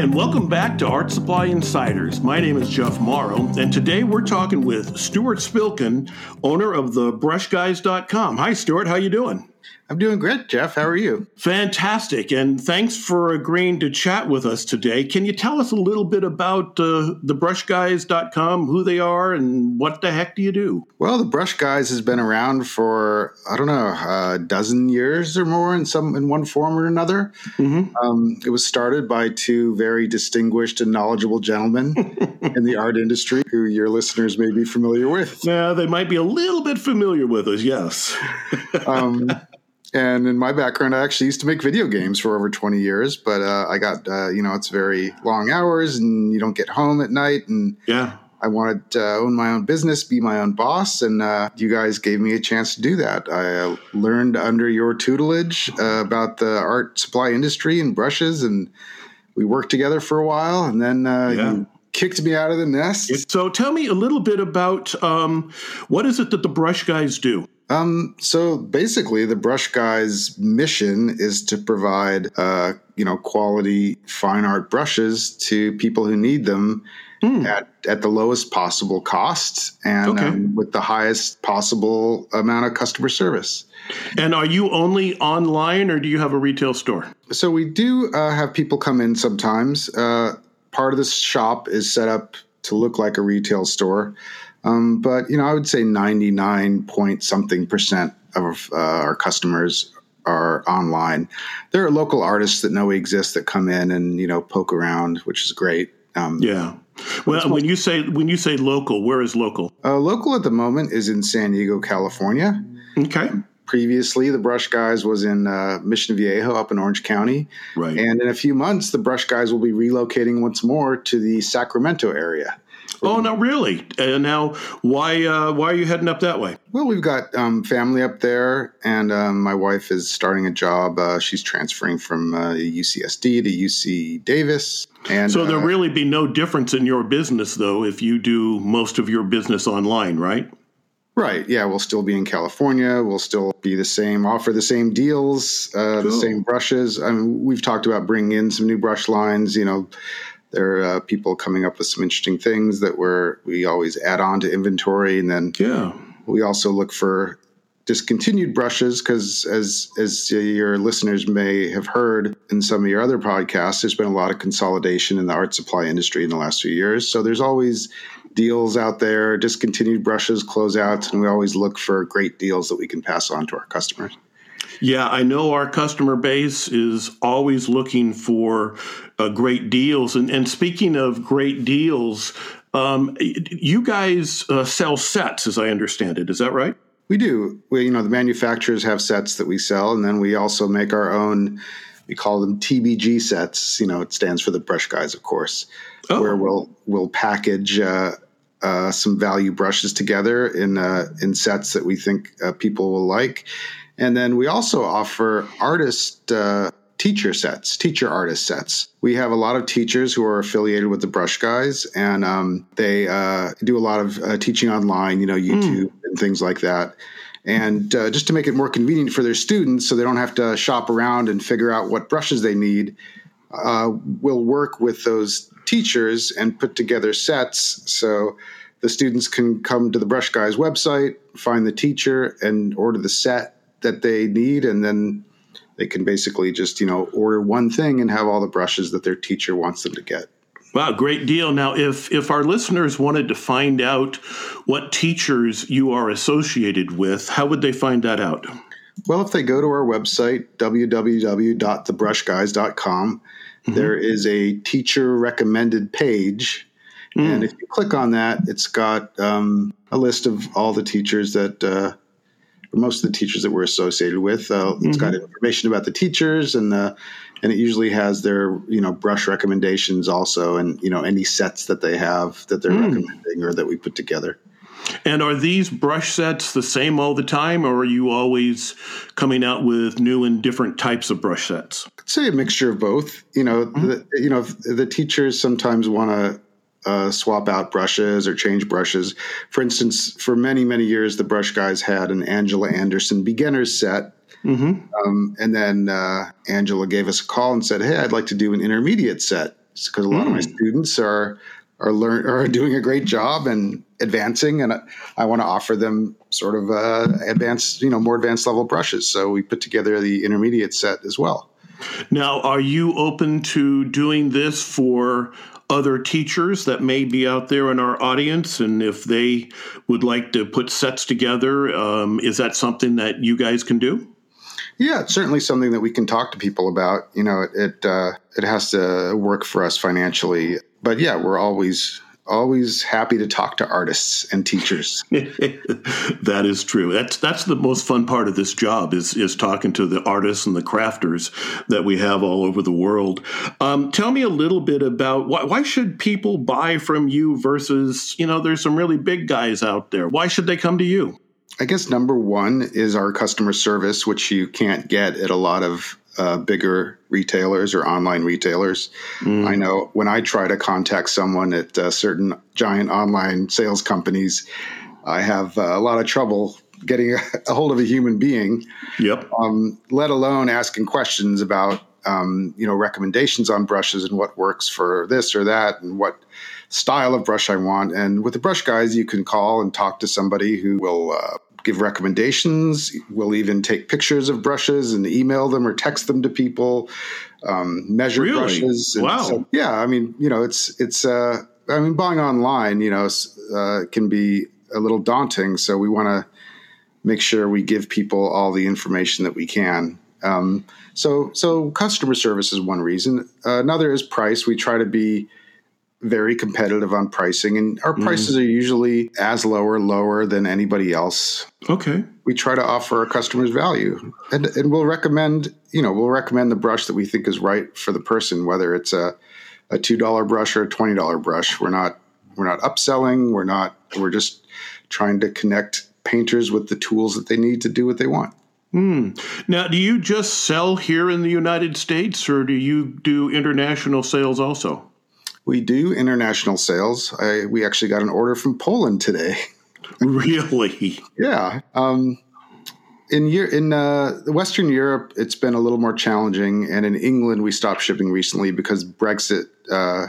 and welcome back to Art Supply Insiders. My name is Jeff Morrow, and today we're talking with Stewart Spilkin, owner of the brushguys.com. Hi, Stewart. How you doing? I'm doing great, Jeff. How are you? Fantastic. And thanks for agreeing to chat with us today. Can you tell us a little bit about uh, thebrushguys.com, who they are, and what the heck do you do? Well, the Brush Guys has been around for, I don't know, a dozen years or more in some in one form or another. Mm-hmm. Um, it was started by two very distinguished and knowledgeable gentlemen in the art industry who your listeners may be familiar with. Yeah, they might be a little bit familiar with us, yes. um, and in my background, I actually used to make video games for over 20 years, but uh, I got, uh, you know, it's very long hours and you don't get home at night. And yeah, I wanted to own my own business, be my own boss. And uh, you guys gave me a chance to do that. I uh, learned under your tutelage uh, about the art supply industry and brushes. And we worked together for a while. And then uh, yeah. you kicked me out of the nest. So tell me a little bit about um, what is it that the brush guys do? Um, so basically, the Brush Guy's mission is to provide, uh, you know, quality fine art brushes to people who need them mm. at, at the lowest possible cost and okay. um, with the highest possible amount of customer service. And are you only online, or do you have a retail store? So we do uh, have people come in sometimes. Uh, part of the shop is set up to look like a retail store. Um, but you know, I would say 99 point something percent of uh, our customers are online. There are local artists that know we exist that come in and you know poke around, which is great. Um, yeah. Well, when you say when you say local, where is local? Uh, local at the moment is in San Diego, California. Okay. Previously, the Brush Guys was in uh, Mission Viejo up in Orange County. Right. And in a few months, the Brush Guys will be relocating once more to the Sacramento area. Oh, no, really? Uh, now, why uh, why are you heading up that way? Well, we've got um, family up there, and um, my wife is starting a job. Uh, she's transferring from UCSD uh, to UC Davis. And so there'll uh, really be no difference in your business, though, if you do most of your business online, right? Right. Yeah, we'll still be in California. We'll still be the same, offer the same deals, uh, cool. the same brushes. I mean, we've talked about bringing in some new brush lines. You know, there are uh, people coming up with some interesting things that we're we always add on to inventory, and then yeah, we also look for discontinued brushes because as as your listeners may have heard in some of your other podcasts there's been a lot of consolidation in the art supply industry in the last few years. So there's always deals out there discontinued brushes closeouts and we always look for great deals that we can pass on to our customers yeah, I know our customer base is always looking for uh, great deals. And, and speaking of great deals, um, you guys uh, sell sets, as I understand it. Is that right? We do. We, you know, the manufacturers have sets that we sell, and then we also make our own. We call them TBG sets. You know, it stands for the Brush Guys, of course, oh. where we'll we'll package. Uh, uh, some value brushes together in uh, in sets that we think uh, people will like, and then we also offer artist uh, teacher sets, teacher artist sets. We have a lot of teachers who are affiliated with the Brush Guys, and um, they uh, do a lot of uh, teaching online, you know, hmm. YouTube mm. and things like that. And uh, just to make it more convenient for their students, so they don't have to shop around and figure out what brushes they need, uh, we'll work with those teachers and put together sets so the students can come to the Brush Guys website, find the teacher, and order the set that they need, and then they can basically just you know order one thing and have all the brushes that their teacher wants them to get. Wow, great deal. Now, if if our listeners wanted to find out what teachers you are associated with, how would they find that out? Well, if they go to our website www.thebrushguys.com, mm-hmm. there is a teacher recommended page, mm. and if you click on that, it's got um, a list of all the teachers that uh, most of the teachers that we're associated with. Uh, mm-hmm. It's got mm-hmm. information about the teachers and the, and it usually has their you know brush recommendations also, and you know any sets that they have that they're mm. recommending or that we put together. And are these brush sets the same all the time, or are you always coming out with new and different types of brush sets? I'd say a mixture of both. You know, mm-hmm. the, you know, the teachers sometimes want to uh, swap out brushes or change brushes. For instance, for many, many years, the brush guys had an Angela Anderson beginner's set. Mm-hmm. Um, and then uh, Angela gave us a call and said, Hey, I'd like to do an intermediate set. because a lot mm. of my hmm. students are are learn are doing a great job and advancing, and I, I want to offer them sort of uh, advanced, you know, more advanced level brushes. So we put together the intermediate set as well. Now, are you open to doing this for other teachers that may be out there in our audience? And if they would like to put sets together, um, is that something that you guys can do? Yeah, it's certainly something that we can talk to people about. You know, it it, uh, it has to work for us financially, but yeah, we're always always happy to talk to artists and teachers. that is true. That's that's the most fun part of this job is is talking to the artists and the crafters that we have all over the world. Um, tell me a little bit about why, why should people buy from you versus you know there's some really big guys out there. Why should they come to you? I guess number one is our customer service, which you can't get at a lot of uh, bigger retailers or online retailers. Mm. I know when I try to contact someone at uh, certain giant online sales companies, I have uh, a lot of trouble getting a, a, hold of a human being. Yep. Um, let alone asking questions about um, you know recommendations on brushes and what works for this or that and what style of brush I want. And with the brush guys, you can call and talk to somebody who will uh, give recommendations. We'll even take pictures of brushes and email them or text them to people. Um, measure really? brushes. wow. So, yeah, I mean, you know, it's it's. Uh, I mean, buying online, you know, uh, can be a little daunting. So we want to make sure we give people all the information that we can. Um, so, so customer service is one reason. Uh, another is price. We try to be very competitive on pricing, and our mm-hmm. prices mm. are usually as low or lower than anybody else. Okay. We try to offer our customers value, and, and we'll recommend, you know, we'll recommend the brush that we think is right for the person, whether it's a a two dollar brush or a twenty dollar brush. We're not we're not upselling. We're not. We're just trying to connect painters with the tools that they need to do what they want. Hmm. Now, do you just sell here in the United States, or do you do international sales also? We do international sales. I, we actually got an order from Poland today. really? yeah. Um, in in uh, Western Europe, it's been a little more challenging, and in England, we stopped shipping recently because Brexit. Uh,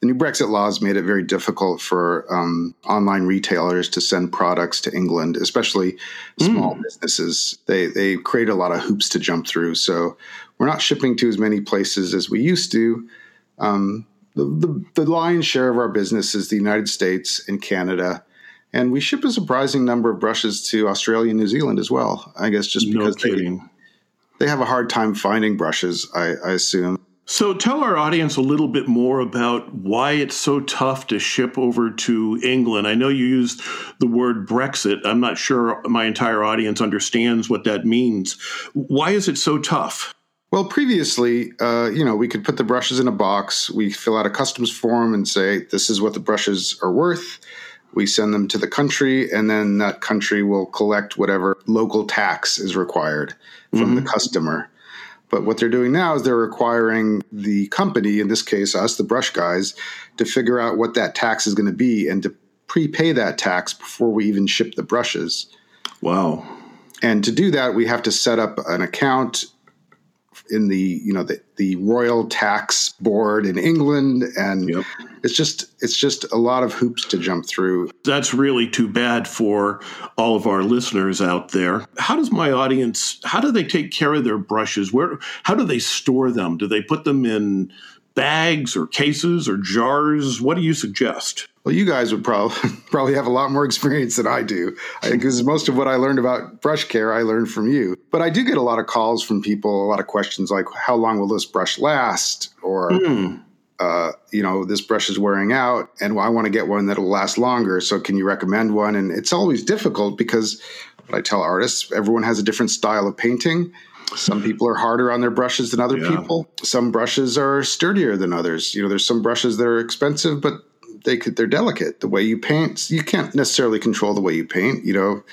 the new Brexit laws made it very difficult for um, online retailers to send products to England, especially small mm. businesses. They they create a lot of hoops to jump through. So we're not shipping to as many places as we used to. Um, the, the, the lion's share of our business is the United States and Canada. And we ship a surprising number of brushes to Australia and New Zealand as well. I guess just because no they, they have a hard time finding brushes, I, I assume. So tell our audience a little bit more about why it's so tough to ship over to England. I know you used the word Brexit. I'm not sure my entire audience understands what that means. Why is it so tough? Well, previously, uh, you know, we could put the brushes in a box. We fill out a customs form and say, this is what the brushes are worth. We send them to the country, and then that country will collect whatever local tax is required from mm-hmm. the customer. But what they're doing now is they're requiring the company, in this case, us, the brush guys, to figure out what that tax is going to be and to prepay that tax before we even ship the brushes. Wow. And to do that, we have to set up an account in the you know the, the royal tax board in England, and yep. it's just it's just a lot of hoops to jump through. That's really too bad for all of our listeners out there. How does my audience? How do they take care of their brushes? Where? How do they store them? Do they put them in bags or cases or jars? What do you suggest? Well, you guys would probably probably have a lot more experience than I do, because most of what I learned about brush care I learned from you. But I do get a lot of calls from people, a lot of questions like, "How long will this brush last?" or mm. uh, you know, this brush is wearing out, and I want to get one that'll last longer. So, can you recommend one? And it's always difficult because what I tell artists, everyone has a different style of painting. Some people are harder on their brushes than other yeah. people. Some brushes are sturdier than others. You know, there's some brushes that are expensive, but they could, they're delicate. The way you paint, you can't necessarily control the way you paint. You know,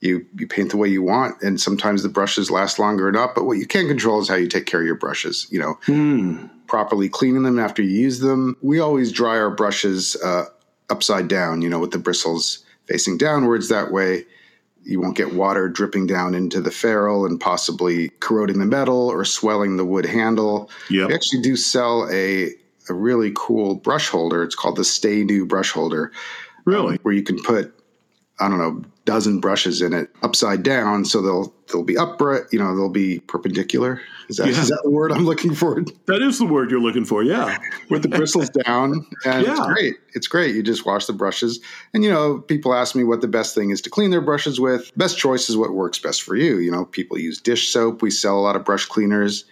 you you paint the way you want, and sometimes the brushes last longer or not. But what you can control is how you take care of your brushes. You know, mm. properly cleaning them after you use them. We always dry our brushes uh, upside down. You know, with the bristles facing downwards. That way, you won't get water dripping down into the ferrule and possibly corroding the metal or swelling the wood handle. Yep. We actually do sell a a really cool brush holder. It's called the Stay New brush holder. Really? Um, where you can put I don't know, dozen brushes in it upside down, so they'll they'll be upright. You know, they'll be perpendicular. Is that, yeah. is that the word I'm looking for? That is the word you're looking for. Yeah, with the bristles down, and yeah. it's great. It's great. You just wash the brushes, and you know, people ask me what the best thing is to clean their brushes with. Best choice is what works best for you. You know, people use dish soap. We sell a lot of brush cleaners.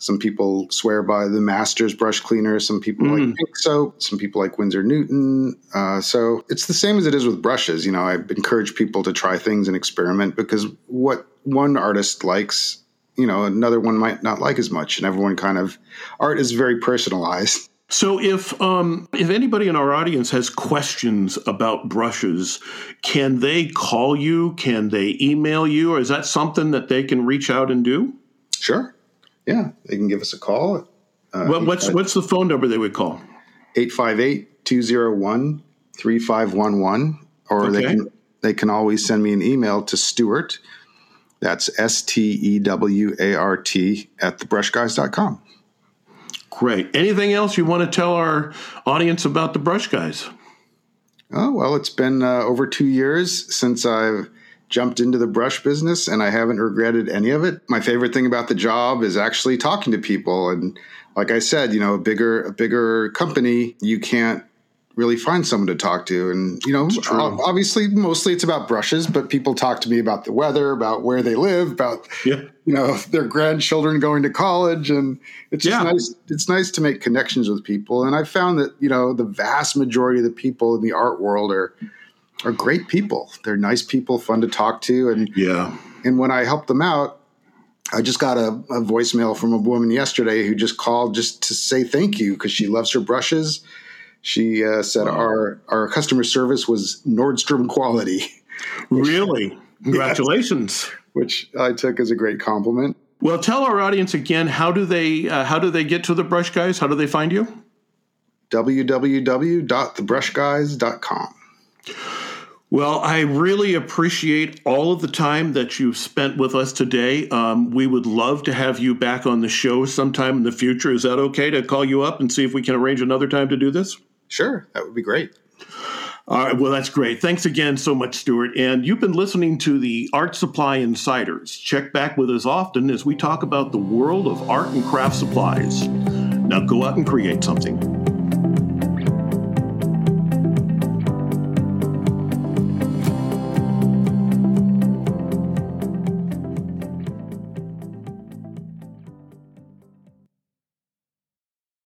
Some people swear by the Masters brush cleaner. Some people mm. like pink soap. Some people like Winsor Newton. Uh, so it's the same as it is with brushes. You know, I encourage people to try things and experiment because what one artist likes, you know, another one might not like as much, and everyone kind of art is very personalized. So if um, if anybody in our audience has questions about brushes, can they call you? Can they email you? Or is that something that they can reach out and do? Sure yeah, they can give us a call. Uh, well, what's what's the phone number they would call? 858-201-3511 or okay. they can they can always send me an email to Stewart. That's S T E W A R T at thebrushguys.com. Great. Anything else you want to tell our audience about the Brush Guys? Oh, well, it's been uh, over two years since I've jumped into the brush business and I haven't regretted any of it. My favorite thing about the job is actually talking to people and like I said, you know, a bigger a bigger company, you can't really find someone to talk to and you know obviously mostly it's about brushes but people talk to me about the weather about where they live about yeah. you know their grandchildren going to college and it's just yeah. nice it's nice to make connections with people and i found that you know the vast majority of the people in the art world are are great people. They're nice people, fun to talk to, and yeah. And when I help them out, I just got a, a voicemail from a woman yesterday who just called just to say thank you because she loves her brushes. She uh, said wow. our our customer service was Nordstrom quality. Really? Congratulations. yes, which I took as a great compliment. Well, tell our audience again how do they uh, how do they get to the Brush Guys? How do they find you? www.thebrushguys.com. Well, I really appreciate all of the time that you've spent with us today. Um, we would love to have you back on the show sometime in the future. Is that okay to call you up and see if we can arrange another time to do this? Sure, that would be great. All right, well, that's great. Thanks again so much, Stewart. And you've been listening to the Art Supply Insiders. Check back with us often as we talk about the world of art and craft supplies. Now go out and create something.